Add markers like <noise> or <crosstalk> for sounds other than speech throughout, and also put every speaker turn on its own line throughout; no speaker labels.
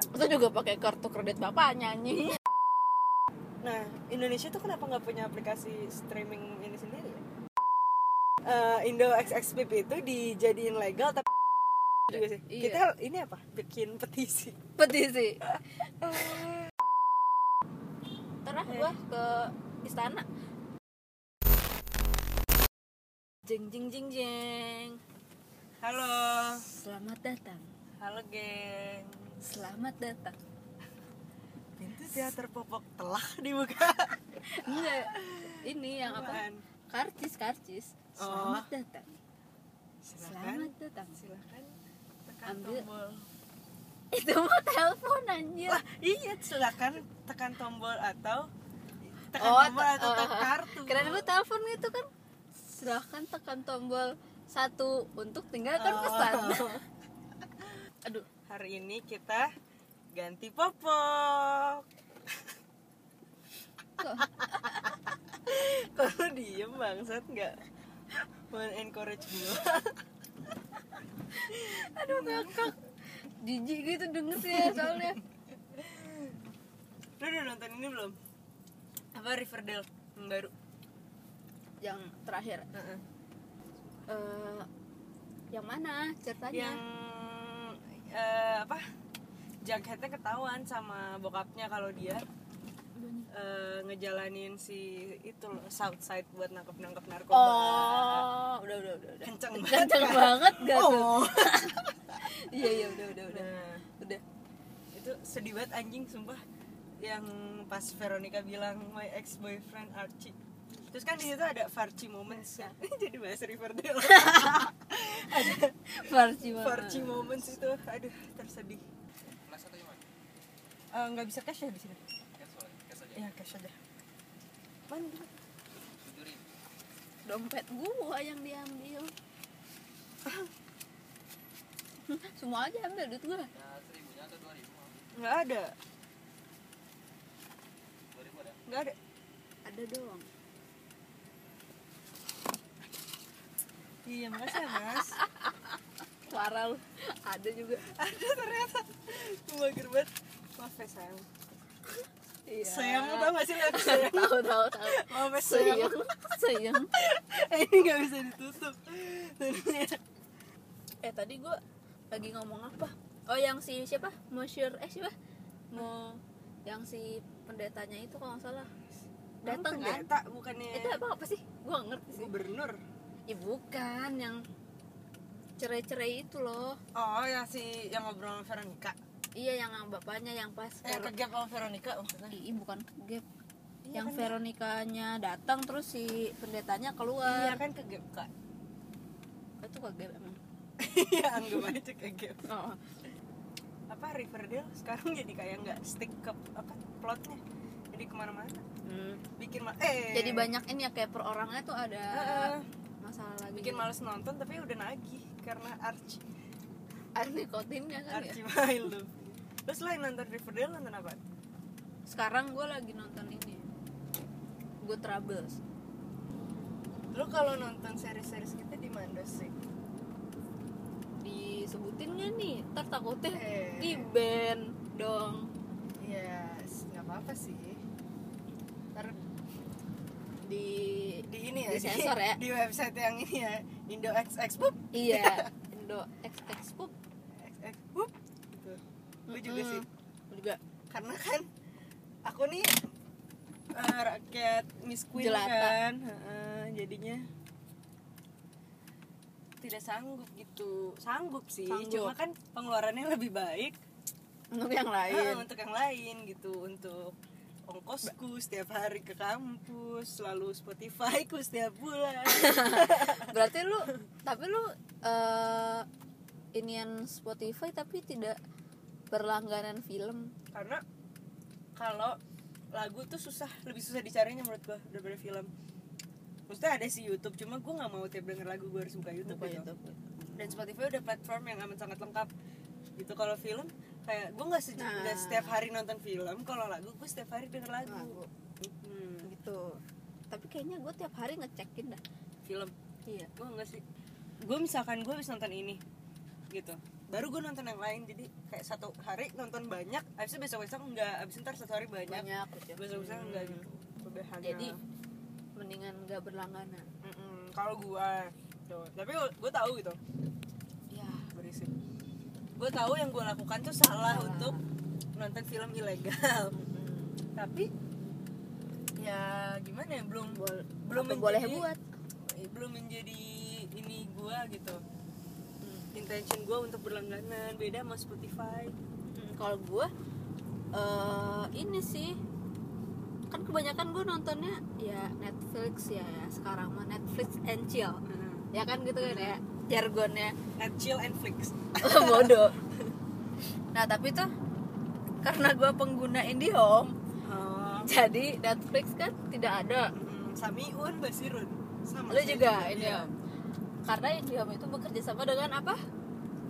itu juga pakai kartu kredit bapaknya anjing.
Nah Indonesia tuh kenapa nggak punya aplikasi streaming ini sendiri? Ya Eh, Indo XXPP itu dijadiin legal tapi juga sih.
Iya.
kita ini apa? Bikin petisi.
Petisi. <laughs> Terus gua ke istana. Jeng jeng jeng jeng.
Halo.
Selamat datang.
Halo geng
selamat datang.
Pintu teater popok telah dibuka.
Enggak ini yang apa? Karcis karcis.
Oh.
selamat datang.
Silakan.
Selamat datang.
Silakan tekan
Ambil.
tombol.
Itu mau telepon anjir.
Wah, iya silakan tekan tombol atau tekan
Oh,
tombol atau tekan
oh,
kartu.
Kirain gue telepon gitu kan. Silahkan tekan tombol satu untuk tinggalkan
Oh.
pesan. <laughs> Aduh
hari ini kita ganti popok. <laughs>
Kok
kalau diem bangsat? Nggak. Men encourage gue
aduh ngakak. Jijik gitu denger ya soalnya.
Lu udah nonton ini belum? Apa Riverdale yang baru?
Yang terakhir?
Heeh.
eh yang mana ceritanya?
Yang eh, apa Jugheadnya ketahuan sama bokapnya kalau dia eh, ngejalanin si itu loh Southside buat nangkep nangkep narkoba.
Oh udah udah udah udah.
Kenceng <laughs> banget
kenceng
kan?
banget gak tuh?
Oh. <laughs>
Iya iya udah udah udah.
Nah.
Udah.
Itu sedih banget anjing sumpah. Yang pas Veronica bilang my ex boyfriend Archie terus kan di situ ada Farci moments kan. <laughs> Jadi bahasa Riverdale. <laughs> Ada
Farci banget.
Farci moments. Itu. Aduh tersedih. Eh, nggak bisa cash ya di sini ya cash aja. Mana dia?
dompet gua yang diambil. <laughs> Semua aja ambil duit gua.
Nggak ada. Nggak ada.
Ada doang
iya makasih ya mas.
Parah lu ada juga.
Ada ternyata. Mager banget. Maaf ya sayang.
Iya.
Sayang lu tau gak sih lihat sayang
tahu tahu tahu.
Maaf ya sayang.
sayang. Sayang. <laughs>
Eh, ini nggak bisa ditutup. <laughs>
Eh tadi gua lagi ngomong apa? Oh yang si siapa? Monsieur eh siapa? Mau yang si pendetanya itu kalau nggak salah. Datang kan?
pendeta bukannya
itu apa apa sih? Gua nggak ngerti sih.
Gubernur
ya bukan yang cerai-cerai itu loh.
Oh ya si yang ngobrol sama Veronica.
Iya yang bapaknya yang pas
eh
Ver-
kegap sama Veronica maksudnya.
Ih, bukan kegap.
Iya
yang
kan,
Veronikanya datang terus si pendetanya
iya
keluar
kan kegap kak?
Itu kegap emang. <laughs>
Iya anggap aja kegap.
Oh.
apa Riverdale? Sekarang jadi kayak nggak stick ke apa plotnya. Jadi ke mana-mana.
Hmm.
bikin ma- eh.
Jadi banyak ini ya kayak per orangnya tuh ada
Heeh.
Masalah lagi.
Bikin males nonton tapi udah nagih karena Archie.
Ada nikotinnya kan ya?
Archie main lu terus selain nonton Riverdale nonton apa?
Sekarang gue lagi nonton ini. Good Troubles.
Lu kalau nonton series-series kita di mana sih?
Disebutin gak nih? Ntar takutnya
Eh.
di band dong.
Ya nggak apa-apa sih. Ntar
di
di ini ya
Di sensor ya?
di website yang ini ya Indo XX Boop.
Iya <laughs> Indo XX Pop
XX Boop gitu. Gue juga sih.
Gua juga.
Karena kan aku nih eh, rakyat Miss Queen
Jelata.
kan Heeh, jadinya tidak sanggup gitu. Sanggup sih
Sanggup.
cuma kan pengeluarannya lebih baik.
Untuk yang lain.
untuk yang lain gitu untuk ongkosku setiap hari ke kampus lalu Spotify ku setiap bulan <laughs>
berarti lu tapi lu eh inian Spotify tapi tidak berlangganan film
karena kalau lagu tuh susah lebih susah dicarinya menurut gua daripada film maksudnya ada sih YouTube cuma gua nggak mau tiap denger lagu gua harus buka YouTube,
Buka
gitu.
YouTube.
dan Spotify udah platform yang amat sangat lengkap gitu kalau film kayak gua nggak se-
Nah.
nggak setiap hari nonton film kalau lagu gua setiap hari denger lagu.
Lagu.
Hmm,
gitu. Tapi kayaknya gue tiap hari ngecekin dah.
Film?
Iya.
Gua enggak sih. Gua misalkan gua habis nonton ini gitu. Baru gue nonton yang lain jadi kayak satu hari nonton banyak abis itu besok besok enggak abis itu ntar satu hari banyak,
banyak gitu.
besok besok enggak
Hmm.
gitu Kebiasaannya.
jadi mendingan nggak berlangganan.
Mm-mm, kalau gue tuh tapi gue tahu gitu gue tahu yang gue lakukan tuh salah
Salah.
untuk nonton film ilegal.
Mm,
tapi ya gimana ya belum
bol-
belum
apa boleh
menjadi-
buat?
belum menjadi ini gue gitu.
Hmm.
intention gue untuk berlangganan beda sama Spotify.
Hmm, kalau gue eh ini sih. Kan kebanyakan gue nontonnya ya Netflix ya, sekarang mah Netflix and chill. Ya kan gitu kan ya jargonnya.
Net chill and flicks <laughs>
bodoh. <laughs> Nah tapi tuh karena gue pengguna IndiHome
oh.
jadi Netflix kan tidak ada.
Mm, Samiun Basirun sama
lu juga
iya.
IndiHome. Karena IndiHome itu bekerja sama dengan apa?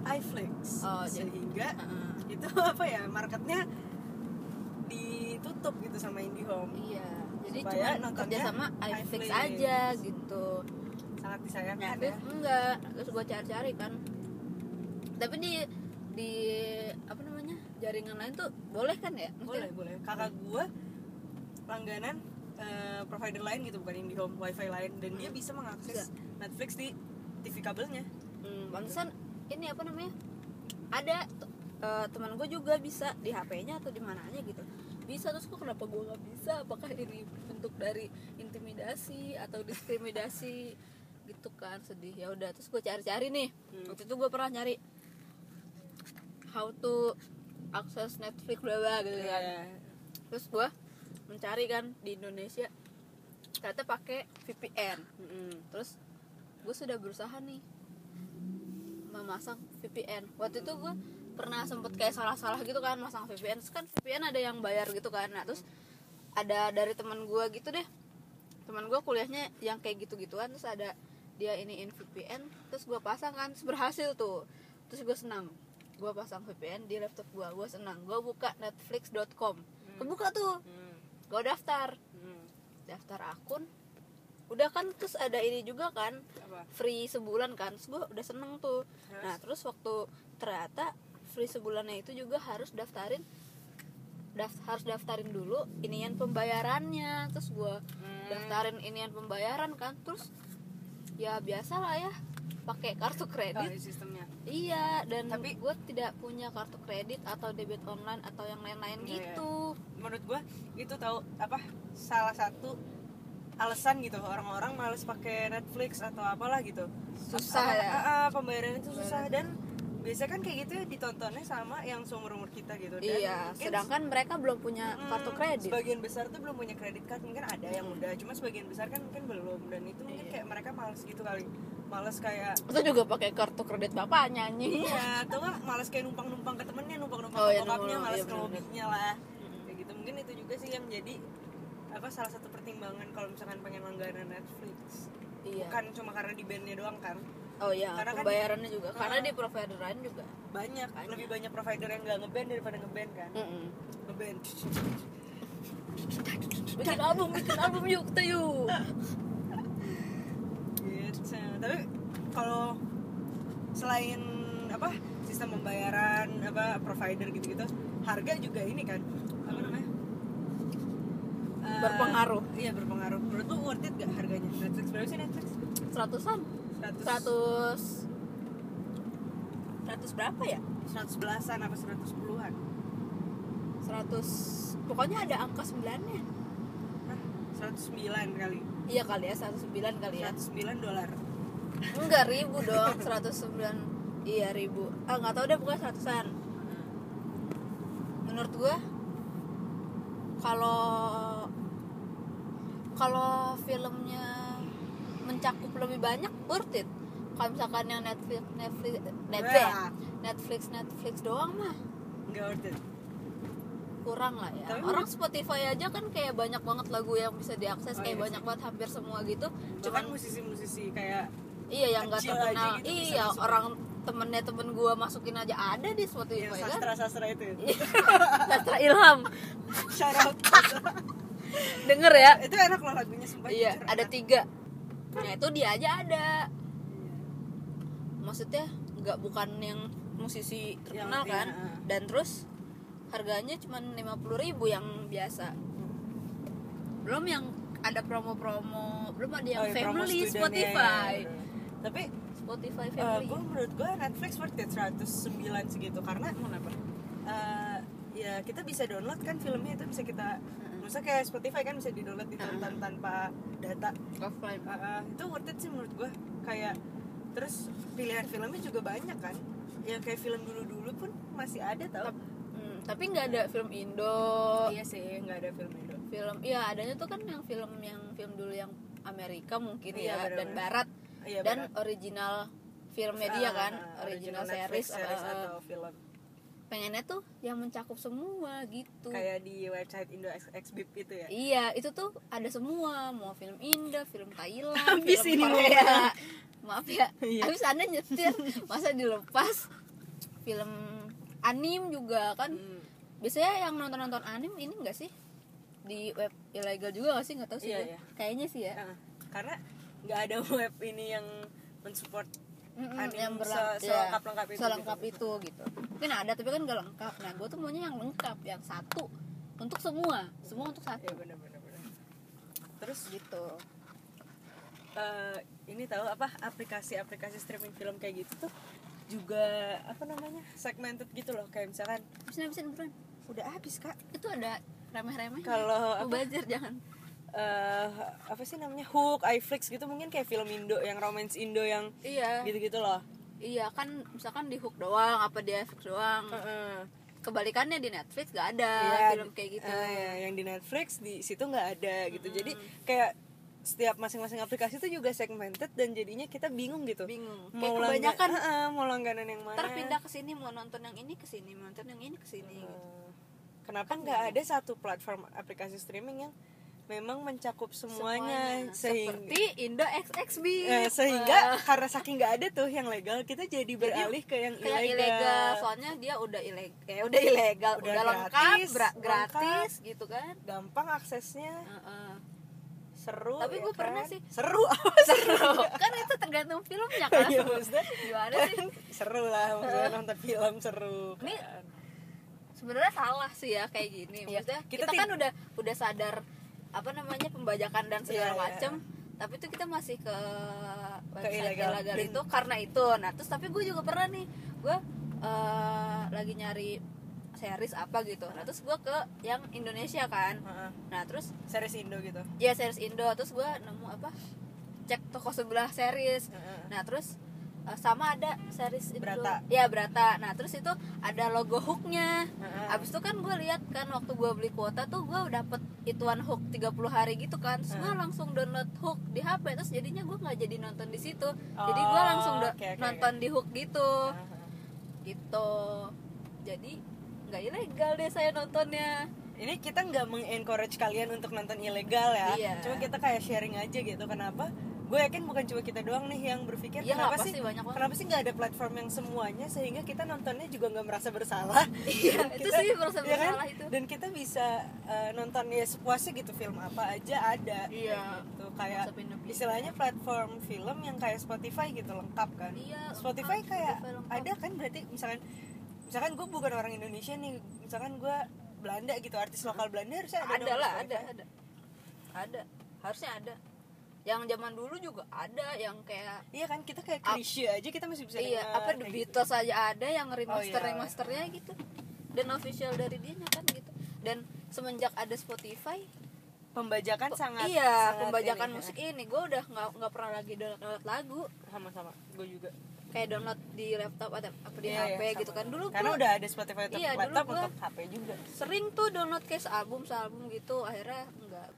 iFlix.
Oh,
sehingga
Heeh.
itu <laughs> apa ya marketnya ditutup gitu sama IndiHome.
Iya jadi cuma
nontonnya
kerja sama iFlix
iFlix.
aja gitu
sangat disayangkan ya
terus enggak, terus gue cari-cari kan. Tapi di di apa namanya jaringan lain tuh boleh kan ya?
boleh
Maksudnya,
boleh kakak gua langganan eh, provider lain gitu bukan IndiHome wifi lain dan dia
Hmm.
bisa mengakses Netflix di TV kabelnya
Hmm, pantesan ini apa namanya? Ada eh, teman gue juga bisa di HP-nya atau di mananya gitu. Bisa terus kok kenapa gue nggak bisa? Apakah ini bentuk dari intimidasi atau diskriminasi gitu kan sedih. Ya udah terus gue cari-cari nih.
Hmm.
waktu itu gue pernah nyari how to akses Netflix bla bla gitu kan.
Iya.
terus gue mencari kan di Indonesia ternyata pakai VPN
Mm-mm.
terus gue sudah berusaha nih memasang VPN waktu itu gue pernah sempet kayak salah-salah gitu kan masang VPN terus kan VPN ada yang bayar gitu kan. Nah terus ada dari teman gue gitu deh. Teman gue kuliahnya yang kayak gitu-gituan terus ada dia iniin VPN terus gue pasang kan terus berhasil tuh. Terus gue senang. Gue pasang VPN di laptop gue gue senang. Gue buka netflix.com kebuka tuh.
Mm.
gue daftar.
Mm.
daftar akun. Udah kan terus ada ini juga kan
apa?
free sebulan kan. Terus gue udah seneng tuh.
Terus?
nah terus waktu ternyata free sebulannya itu juga harus daftarin daf- harus daftarin dulu inian pembayarannya. Terus gue
Hmm.
daftarin inian pembayaran kan. Terus ya biasa lah ya. Pakai kartu
Oh,
kredit
sistemnya.
Iya dan
Tapi-
gue tidak punya kartu kredit atau debit online atau yang lain-lain
Iya, iya.
gitu
menurut gua itu tahu apa salah satu alasan gitu. Orang-orang males pakai Netflix atau apalah gitu.
Susah
Apa-
ya?
ah, pembayaran itu susah dan biasanya kan kayak gitu ya ditontonnya sama yang seumur umur kita gitu dan
iya
mungkin
sedangkan mereka belum punya
Mm,
kartu kredit
Sebagian besar tuh belum punya kredit card, mungkin ada yang udah, cuma sebagian besar kan mungkin belum dan itu mungkin
Iya.
kayak mereka males gitu kali. Males kayak
itu juga pakai kartu kredit bapak nyanyi
iya, atau enggak males kayak numpang-numpang ke temennya, numpang-numpang
Oh,
ke
iya,
bokapnya,
numpang-
males
iya,
ke mobilnya lah. Kayak gitu. Mungkin itu juga sih yang jadi apa salah satu pertimbangan kalau misalkan pengen langganan Netflix.
iya
Bukan cuma karena di bandnya doang kan.
Oh iya
Karena kan-
pembayarannya juga karena
Ah.
di provider lain juga
Banyak,
Banyak.
lebih banyak provider yang nggak ngeband daripada ngeband kan.
Mm-mm.
Ngeband.
bikin album bikin album yuk kita yuk
gitu tapi kalau selain apa sistem pembayaran apa provider gitu-gitu harga juga ini kan apa namanya Eh,
Berpengaruh.
iya berpengaruh menurut lu worth it gak harganya Netflix berapa sih Netflix
seratusan
100
seratus. Seratus berapa ya?
100 belasan apa 100 puluhan.
Seratus. Pokoknya ada angka sembilannya.
Hah? 109 kali.
Iya kali ya seratus sembilan kali ya.
109 dolar.
Enggak ribu dong. Seratus sembilan. Iya ribu. Ah nggak tahu deh pokoknya seratusan. Menurut gua kalau kalau filmnya mencakup lebih banyak worth it. Kalau misalkan yang Netflix Netflix Netflix Netflix Netflix doang mah.
Nggak worth it.
Kurang lah ya.
Tapi
orang Spotify aja kan kayak banyak banget lagu yang bisa diakses
Oh,
kayak
iya
banyak banget hampir semua gitu.
Cuman
cuman
musisi-musisi kayak
iya yang nggak terkenal.
gitu
iya orang temennya temen gua masukin aja ada di
yang
Spotify kan?
sastra-sastra itu ya? <laughs>
Sastra Ilham.
Shout out. <laughs>
Denger ya.
Itu enak loh lagunya sumpah
iya ada tiga nah itu dia aja ada. Maksudnya nggak bukan yang musisi terkenal
Yang-
kan?
iya,
dan terus harganya cuma lima puluh ribu yang biasa. Belum yang ada promo-promo belum ada yang
Oh, iya,
family
student,
Spotify.
ya, tapi
Spotify
uh,
family.
gue menurut gue Netflix worth it 109 segitu. Karena
kenapa
uh, ya kita bisa download kan filmnya itu bisa kita maksudnya kayak Spotify kan bisa di download ditonton tanpa data.
Offline.
Uh, uh, itu worth it sih menurut gue kayak terus pilihan filmnya juga banyak kan. Yang kayak film dulu-dulu pun masih ada tau.
Hmm, tapi nggak ada film Indo.
Iya sih nggak ada film Indo.
Film iya adanya tuh kan yang film yang film dulu yang Amerika mungkin
Iya,
ya
bener-bener.
dan Barat.
Iya
dan
benar.
original filmnya dia
Ah,
kan
ah,
original,
Netflix
series,
series
uh,
atau film
pengennya tuh yang mencakup semua gitu.
Kayak di website Indo X- Xbib itu ya?
Iya itu tuh ada semua. Mau film Indo film Thailand <laughs>
Habis
film
ini
Korea. maaf ya.
Iya.
habis anda nyetir. Masa dilepas? Film anim juga kan.
Hmm.
biasanya yang nonton nonton anim ini enggak sih? Di web ilegal juga gak sih? Nggak tahu sih
Iya,
gue.
iya.
kayaknya sih ya.
Nah, karena nggak ada <laughs> web ini yang mensupport
Mm-mm,
Anim
yang
se-
berlengkap
selengkap-lengkap itu
selengkap
gitu.
itu gitu. Mungkin ada tapi kan gak lengkap. Nah gue tuh maunya yang lengkap yang satu untuk semua semua untuk
ya
satu
benar benar benar terus
gitu.
eh, ini tahu apa aplikasi-aplikasi streaming film kayak gitu tuh juga apa namanya segmented gitu loh. Kayak misalkan
habisin habisin beneran
udah habis kak.
Itu ada remeh-remeh
Kalau
buzzer jangan
eh apa sih namanya Hook, iFlix gitu mungkin kayak film Indo yang romance Indo yang
iya
gitu-gitu loh.
iya kan misalkan di hook doang apa di FX doang
Heeh.
kebalikannya di Netflix gak ada
Iya,
film kayak gitu
eh, ya, yang di Netflix di situ nggak ada gitu. Jadi kayak setiap masing-masing aplikasi itu juga segmented dan jadinya kita bingung gitu.
bingung kayak
Mau
kebanyakan
langgan- Heeh, mau langganan yang mana?
ntar pindah ke sini mau nonton yang ini ke sini mau nonton yang ini ke sini gitu.
Eh, Kenapa nggak ada satu platform aplikasi streaming yang memang mencakup semuanya, sehingga
seperti Indo XXB
Eh, sehingga karena saking nggak ada tuh yang legal kita jadi beralih ke yang ilegal.
ilegal. Soalnya dia udah ilegal kayak udah ilegal
Udah
udah, lengkap
gratis,
bra-
lengkap.
gratis gitu kan.
Gampang aksesnya.
Heeh.
seru
Tapi
ya
pernah
kan?
sih.
seru. <laughs> Apa
seru. Kan itu tergantung filmnya kan
Iya, maksudnya
gimana sih?
seru lah maksudnya nonton film seru
Ini
kan.
sebenarnya salah sih ya kayak gini.
Iya,
maksudnya
kita
kita,
tid-
kan udah udah sadar apa namanya pembajakan dan segala
Iya, iya.
macem. Tapi itu kita masih ke website
ilegal.
ilegal
Dan-
itu karena itu. Nah terus tapi gue juga pernah nih gue eh, lagi nyari series apa gitu. Nah terus gue ke yang Indonesia kan. Nah terus
series Indo gitu?
Ya series Indo. Terus gue nemu apa? Cek toko sebelah series. Nah terus eh, sama ada series
Brata.
ya Brata. Nah terus itu ada logo hooknya.
Heeh.
abis itu kan gue lihat kan waktu gue beli kuota tuh gue dapet ituan hook 30 hari gitu kan. Terus gue langsung download hook di HP terus jadinya gue nggak jadi nonton di situ. Jadi
Oh,
gue langsung do-
oke, oke,
nonton di hook gitu.
Heeh.
gitu. Jadi nggak ilegal deh saya nontonnya.
Ini kita nggak mengencourage kalian untuk nonton ilegal ya.
Iya.
cuma kita kayak sharing aja gitu. Kenapa gue yakin bukan cuma kita doang nih yang berpikir
Iya,
kenapa sih
banyak banget.
kenapa sih nggak ada platform yang semuanya sehingga kita nontonnya juga nggak merasa bersalah <laughs>
Iya, itu sih merasa
ya kan?
bersalah itu.
dan kita bisa eh, nonton ya sepuasnya gitu film apa aja ada
Iya.
gitu kayak istilahnya platform film yang kayak Spotify gitu lengkap kan
Iya,
Spotify
lengkap,
kayak
Spotify lengkap.
ada kan berarti misalkan misalkan gue bukan orang Indonesia nih misalkan gue Belanda gitu artis lokal Belanda harusnya ada
ada lah ada ada ada harusnya ada yang zaman dulu juga ada yang kayak
iya kan kita kayak Krisya aja kita masih bisa
iya
dengar
apa The
gitu.
Beatles aja ada yang remaster
iya.
remasternya gitu. Dan official dari dia kan gitu. Dan semenjak ada Spotify
pembajakan sangat
iya
sangat
pembajakan
ini,
musik ini. Gue udah nggak nggak pernah lagi download, download lagu.
Sama-sama gue juga.
Kayak download di laptop atau apa di
Iya,
HP
iya,
gitu kan. dulu
karena
gua
udah ada Spotify untuk
Iya, dulu
laptop
gua-
untuk HP juga.
sering tuh download case album album gitu. Akhirnya enggak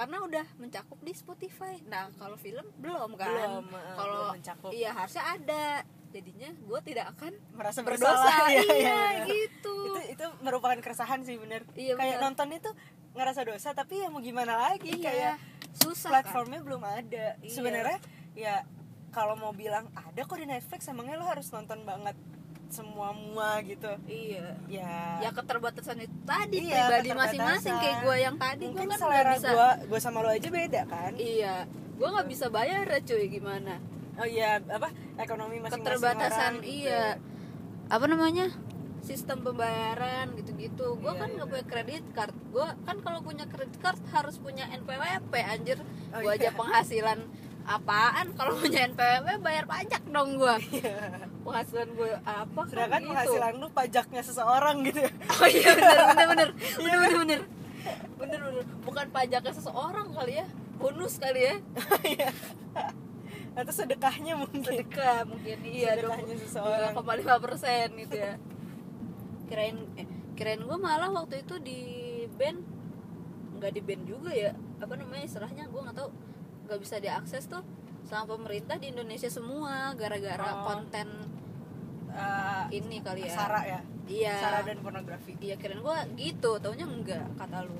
karena udah mencakup di Spotify. Nah kalau film belum kan?
Belum, eh,
kalau iya harusnya ada. Jadinya gue tidak akan
merasa
berdosa.
bersalah. <laughs>
Iya,
bener.
gitu.
Itu itu merupakan keresahan sih bener.
Iya,
kayak
bener.
nonton itu ngerasa dosa tapi ya mau gimana lagi?
Iya
kayak
susah
platformnya belum ada.
Iya.
sebenarnya ya kalau mau bilang ada kok di Netflix emangnya lo harus nonton banget semua mua gitu.
Iya.
Ya,
ya keterbatasan itu tadi
Iya,
pribadi masing-masing kayak gue yang tadi gue
mungkin
kan
selera
bisa.
gua gua sama lo aja beda kan?
Iya. Gue nggak bisa bayar cuy gimana?
Oh iya apa ekonomi masing-masing
keterbatasan
orang gitu.
iya. Apa namanya? Sistem pembayaran gitu-gitu. Gue
Iya,
kan
iya.
nggak punya kredit card. Gue kan kalau punya kredit card harus punya NPWP anjir.
Oh,
gue aja
iya.
penghasilan apaan? Kalau punya NPWP bayar pajak dong gue penghasilan gue apa kan
Iya. sedangkan
gitu.
penghasilan lu pajaknya seseorang gitu. Ya
oh iya bener bener bener. <laughs> Bener bener bener. Bener bener. Bukan pajaknya seseorang kali ya bonus kali ya.
Iya. <laughs> atau sedekahnya mungkin.
Sedekah mungkin iya dong.
Sedekahnya seseorang.
koma lima persen gitu ya. Kirain eh, kirain gue malah waktu itu di band. Nggak di band juga ya. Apa namanya istilahnya gue nggak tahu. Nggak bisa diakses tuh sama pemerintah di Indonesia semua gara-gara
Oh.
konten
Eh,
ini kali ya.
Sara ya?
Iya.
Sara dan pornografi.
Iya kirain gue gitu taunya enggak kata lu.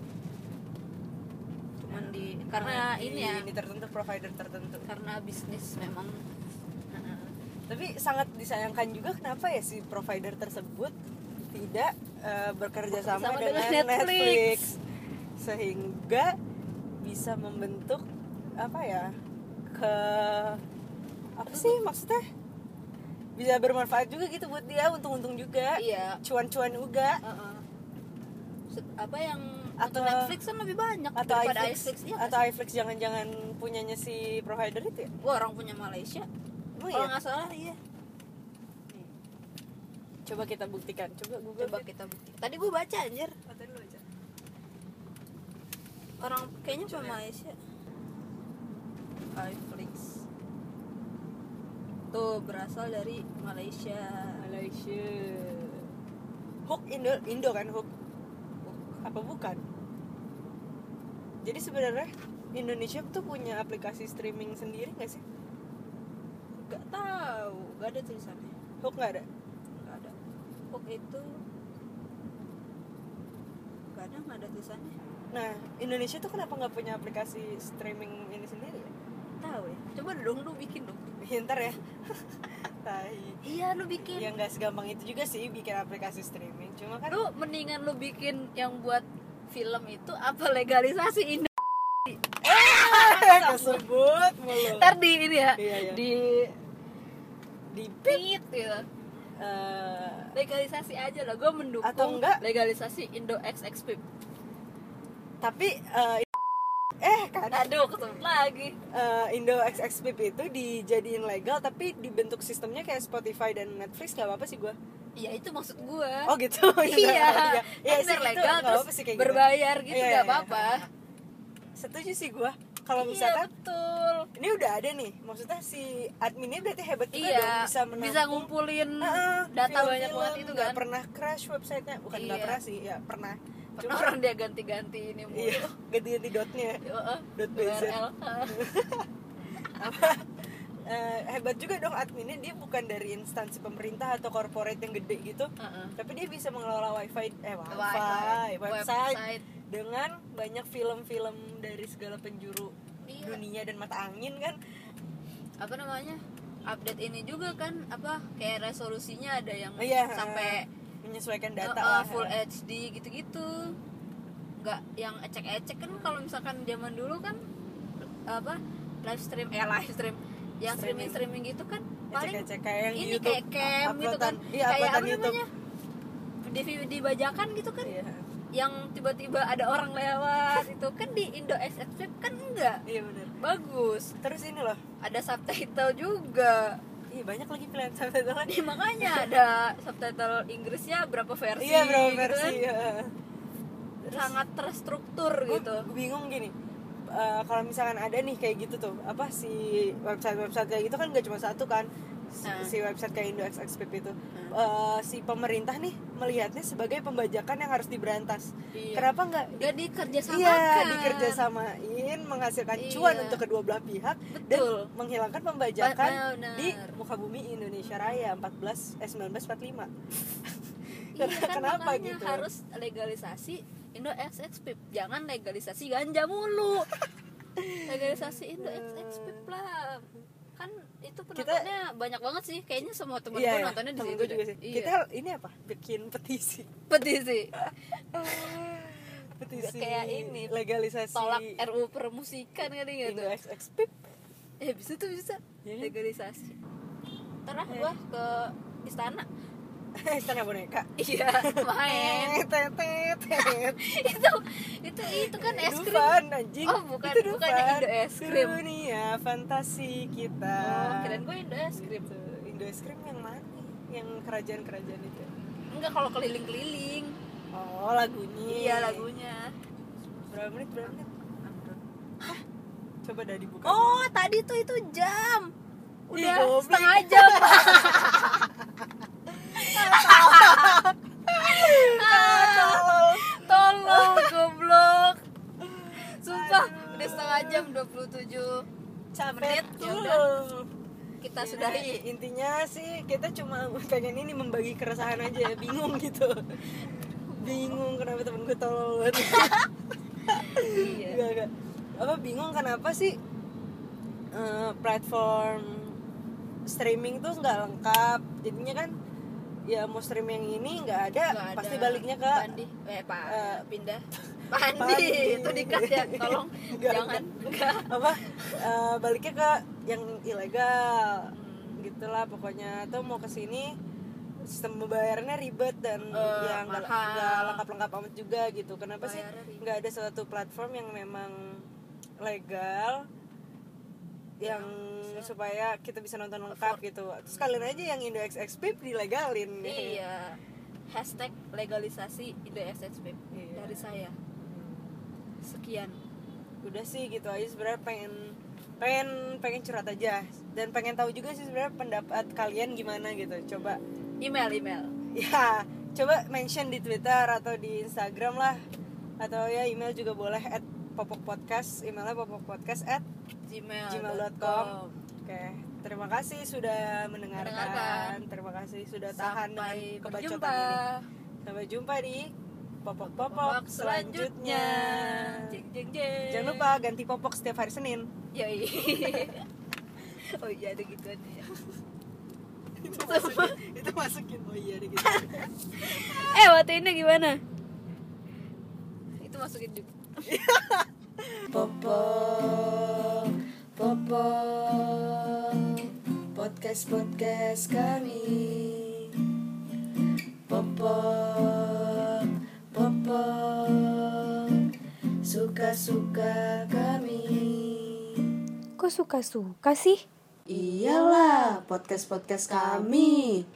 Cuman di karena
di-
ini ya.
ini tertentu provider tertentu.
Karena bisnis memang.
Tapi sangat disayangkan juga kenapa ya si provider tersebut tidak eh, bekerja sama
Bekerja sama
dengan,
dengan
Netflix.
Netflix.
sehingga bisa membentuk apa ya ke apa sih maksudnya? Bisa bermanfaat juga gitu buat dia untung-untung juga.
Iya.
Cuan-cuan juga.
Heeh. Set- apa yang
Atau-
Netflix kan lebih banyak
atau
daripada
iFlix,
iFlix ya
atau iFlix jangan-jangan punyanya si provider itu ya?
Wah, orang punya Malaysia.
Emang
kalau
iya?
nggak salah iya.
Coba kita buktikan. Coba Google
coba kita bukti tadi gue baca anjir.
Oh, tadi lu baca.
orang kayaknya
Coba ya.
Malaysia iFlix tuh berasal dari Malaysia.
Malaysia. Hook Indo Indo kan Hook? Apa bukan? Jadi sebenarnya Indonesia tuh punya aplikasi streaming sendiri nggak sih?
Nggak tahu. Nggak ada tulisannya.
Hook nggak ada?
Nggak ada. Hook itu nggak ada nggak ada tulisannya.
Nah Indonesia tuh kenapa nggak punya aplikasi streaming ini sendiri
tahu ya. Coba dong lu bikin dong.
Ya, ntar ya. <laughs> Tai.
iya lu bikin.
Ya nggak segampang itu juga sih bikin aplikasi streaming. Cuma kan
lu mendingan lu bikin yang buat film itu apa legalisasi Indo? <laughs>
Kesebut mulu.
Ntar di ini ya
Iya, iya.
di
di
pit gitu
eh,
legalisasi aja lah gue mendukung
Atau enggak?
legalisasi Indo XX Pip
tapi eh, eh kan?
Aduh ketemu lagi.
Eh, Indo XXPP itu dijadiin legal tapi dibentuk sistemnya kayak Spotify dan Netflix nggak apa-apa sih gue
ya itu maksud gue
oh gitu? <laughs>
Iya
Iya
kan
sih,
biar
itu
legal
nggak
terus
apa-apa sih kayak gitu.
berbayar gitu
Iya,
nggak
iya,
apa-apa.
setuju sih gue kalau
iya
misalkan
betul.
ini udah ada nih. Maksudnya si adminnya berarti hebat juga
iya
dong bisa menampung.
bisa ngumpulin
Heeh,
data
film-film,
banyak banget itu kan.
pernah crash websitenya. Bukan
Iya.
pernah sih ya pernah
pernah orang dia ganti-ganti ini mulu.
Iya ganti-ganti dotnya. Dot BZ. <laughs> Apa? Eh, hebat juga dong adminnya. Dia bukan dari instansi pemerintah atau corporate yang gede gitu.
Heeh.
tapi dia bisa mengelola wifi eh wifi,
Wifi,
website,
website.
dengan banyak film-film dari segala penjuru
Iya.
dunia dan mata angin kan?
Apa namanya? Update ini juga kan apa kayak resolusinya ada yang
Iya,
sampai
menyesuaikan
uh,
data
uh,
lah
full HD gitu-gitu. Nggak yang ecek-ecek kan kalau misalkan zaman dulu kan apa live stream eh live stream yang streaming.
Streaming.
streaming gitu kan paling
Ecek-ecek kayak yang
ini
YouTube
kayak cam gitu kan.
Iya,
kayak apa
YouTube.
namanya di dibajakan gitu kan.
Iya.
Yang tiba-tiba ada orang lewat itu kan di Indo XX kan enggak?
Iya benar
bagus.
Terus ini loh.
Ada subtitle juga
iya banyak lagi pilihan subtitle
Nih, makanya ada subtitle Inggrisnya berapa versi
iya berapa
gitu
versi
kan.
ya.
sangat terstruktur
Gua-
gitu
gua bingung gini eh, kalau misalkan ada nih kayak gitu tuh apa si website website kayak gitu kan gak cuma satu kan
Nah.
si website kayak Indo XXPP itu Eh, si pemerintah nih melihatnya sebagai pembajakan yang harus diberantas
Iya.
kenapa nggak
gak dikerjasamakan
Iya, dikerjasamain menghasilkan cuan
Iya.
untuk kedua belah pihak
Betul.
dan menghilangkan pembajakan
Ba- benar.
di muka bumi Indonesia Raya 14 eh 1945.
iya <laughs> kan
Kenapa gitu?
harus legalisasi Indo XX Pip jangan legalisasi ganja mulu <laughs> legalisasi Indo XX Pip lah kan itu penontonnya banyak banget sih kayaknya semua temen gue
Iya,
nontonnya di situ
gue juga sih.
Iya.
Kita ini apa? Bikin petisi.
petisi <laughs>
Petisi
Kayak ini,
legalisasi
tolak RUU permusikan kali gitu
XXPIP.
eh bisa tuh bisa
Iya.
legalisasi ntar ah
Eh.
gua ke istana
istana boneka
iya <laughs> main.
Tet tet tet
itu itu itu kan es krim.
Dufan anjing.
Oh, bukan-
Itu
bukan. Indo es krim.
dunia fantasi kita.
Oh kirain gue Indo es krim.
Gitu. Indo es krim yang mana? Yang kerajaan kerajaan itu?
Enggak kalau keliling-keliling.
Oh lagunya.
Iya lagunya.
Berapa menit berapa menit? Coba dah dibuka
oh tadi tuh itu jam.
Ih,
udah
goblok.
setengah jam. <laughs> tolong goblok. Sumpah udah setengah jam 27
capek
ya
tuh
udah. kita
Ya,
sudahi.
intinya sih kita cuma pengen ini membagi keresahan aja ya <laughs> bingung gitu. Bingung kenapa temen gue tolol banget.
Iya.
Enggak, enggak. apa bingung kenapa sih eh, platform streaming tuh nggak lengkap? Jadinya kan ya mau streaming yang ini nggak ada,
ada.
pasti baliknya ke
Pandi. Eh pak.
Eh,
pindah. <laughs> Pandi,
Pandi.
itu dikat ya tolong <laughs>
Nggak,
jangan. enggak
apa? Eh, baliknya ke yang ilegal.
Hmm.
gitulah pokoknya. Atau mau ke sini sistem pembayarannya ribet dan
Eh,
ya nggak lengkap-lengkap amat juga gitu. Kenapa sih
Bayarnya
nggak ada suatu platform yang memang legal yang supaya kita bisa nonton lengkap gitu. Terus kalian aja yang Indo XXP dilegalin.
Iya. Hashtag legalisasi Indo SSP
Iya.
dari saya. Sekian.
Udah sih gitu aja. Sebenarnya pengen pengen pengen curhat aja. Dan pengen tahu juga sih sebenarnya pendapat kalian gimana gitu. Coba.
Email email.
Ya coba mention di Twitter atau di Instagram lah. Atau ya email juga boleh at popok podcast emailnya popok podcast at
gmail
gmail.com oke terima kasih sudah mendengarkan,
Mendengarkan.
terima kasih sudah tahan dengan kebacotan ini. Sampai jumpa di popok popok selanjutnya.
jeng jeng jeng.
Jangan lupa ganti popok setiap hari Senin.
Yoi. <laughs> oh iya ada gitu ya. <laughs>
itu masukin itu masukin. Oh iya ada gitu. <laughs>
Eh wateinnya gimana? Itu masukin di
popok popok podcast podcast kami. Popok popok suka suka kami.
Kok suka-suka sih?
iyalah podcast podcast kami